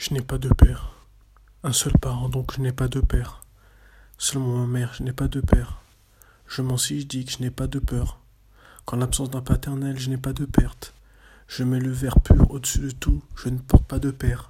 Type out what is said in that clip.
Je n'ai pas de père. Un seul parent, donc je n'ai pas de père. Seulement ma mère, je n'ai pas de père. Je m'en je dis que je n'ai pas de peur. Qu'en l'absence d'un paternel, je n'ai pas de perte. Je mets le verre pur au-dessus de tout, je ne porte pas de père.